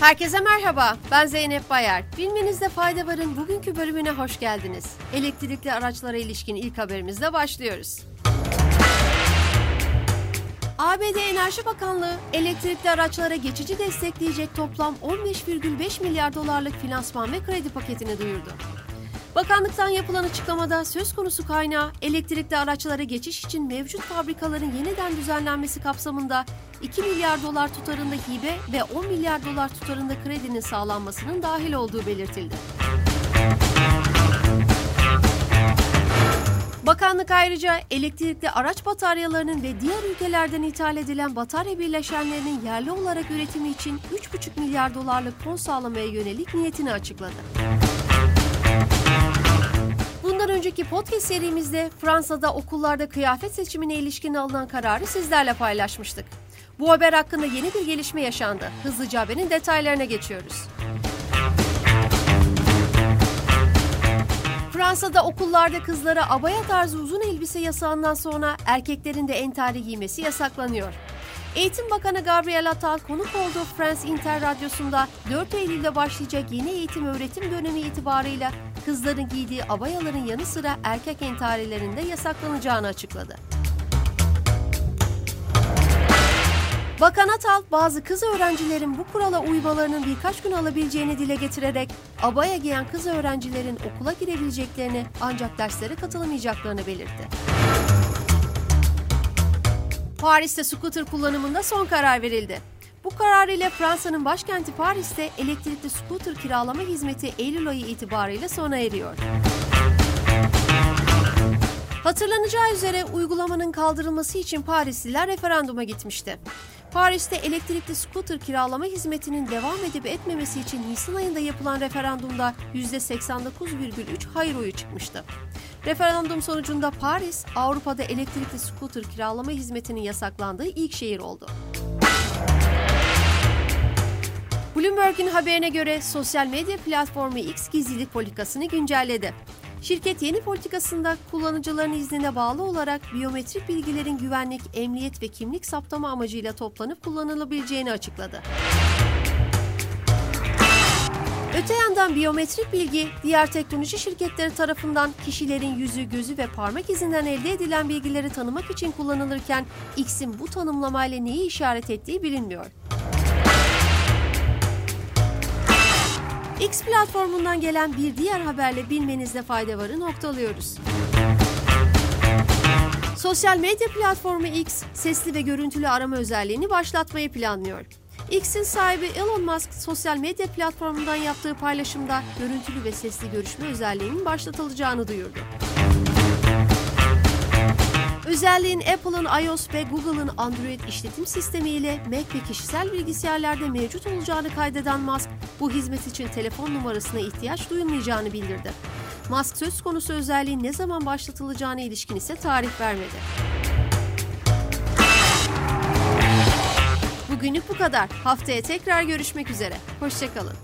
Herkese merhaba, ben Zeynep Bayar. Bilmenizde fayda varın bugünkü bölümüne hoş geldiniz. Elektrikli araçlara ilişkin ilk haberimizle başlıyoruz. ABD Enerji Bakanlığı elektrikli araçlara geçici destekleyecek toplam 15,5 milyar dolarlık finansman ve kredi paketini duyurdu. Bakanlıktan yapılan açıklamada söz konusu kaynağı elektrikli araçlara geçiş için mevcut fabrikaların yeniden düzenlenmesi kapsamında 2 milyar dolar tutarında hibe ve 10 milyar dolar tutarında kredinin sağlanmasının dahil olduğu belirtildi. Bakanlık ayrıca elektrikli araç bataryalarının ve diğer ülkelerden ithal edilen batarya birleşenlerinin yerli olarak üretimi için 3,5 milyar dolarlık fon sağlamaya yönelik niyetini açıkladı. Bundan önceki podcast serimizde Fransa'da okullarda kıyafet seçimine ilişkin alınan kararı sizlerle paylaşmıştık. Bu haber hakkında yeni bir gelişme yaşandı. Hızlıca haberin detaylarına geçiyoruz. Fransa'da okullarda kızlara abaya tarzı uzun elbise yasağından sonra erkeklerin de entari giymesi yasaklanıyor. Eğitim Bakanı Gabriel Attal konuk olduğu France Inter Radyosu'nda 4 Eylül'de başlayacak yeni eğitim öğretim dönemi itibarıyla kızların giydiği abayaların yanı sıra erkek entarilerinde yasaklanacağını açıkladı. Bakan Atal, bazı kız öğrencilerin bu kurala uymalarının birkaç gün alabileceğini dile getirerek, abaya giyen kız öğrencilerin okula girebileceklerini ancak derslere katılamayacaklarını belirtti. Paris'te scooter kullanımında son karar verildi. Bu karar ile Fransa'nın başkenti Paris'te elektrikli scooter kiralama hizmeti Eylül ayı itibariyle sona eriyor. Hatırlanacağı üzere uygulamanın kaldırılması için Parisliler referanduma gitmişti. Paris'te elektrikli scooter kiralama hizmetinin devam edip etmemesi için Nisan ayında yapılan referandumda %89,3 hayır oyu çıkmıştı. Referandum sonucunda Paris, Avrupa'da elektrikli scooter kiralama hizmetinin yasaklandığı ilk şehir oldu. Bloomberg'in haberine göre sosyal medya platformu X gizlilik politikasını güncelledi. Şirket yeni politikasında kullanıcıların iznine bağlı olarak biyometrik bilgilerin güvenlik, emniyet ve kimlik saptama amacıyla toplanıp kullanılabileceğini açıkladı. Öte yandan biyometrik bilgi, diğer teknoloji şirketleri tarafından kişilerin yüzü, gözü ve parmak izinden elde edilen bilgileri tanımak için kullanılırken X'in bu tanımlamayla neyi işaret ettiği bilinmiyor. X platformundan gelen bir diğer haberle bilmenizde fayda varı noktalıyoruz. Sosyal medya platformu X, sesli ve görüntülü arama özelliğini başlatmayı planlıyor. X'in sahibi Elon Musk sosyal medya platformundan yaptığı paylaşımda görüntülü ve sesli görüşme özelliğinin başlatılacağını duyurdu. Özelliğin Apple'ın iOS ve Google'ın Android işletim sistemi ile Mac ve kişisel bilgisayarlarda mevcut olacağını kaydeden Musk, bu hizmet için telefon numarasına ihtiyaç duyulmayacağını bildirdi. Musk söz konusu özelliğin ne zaman başlatılacağına ilişkin ise tarih vermedi. Bugünlük bu kadar. Haftaya tekrar görüşmek üzere. Hoşçakalın.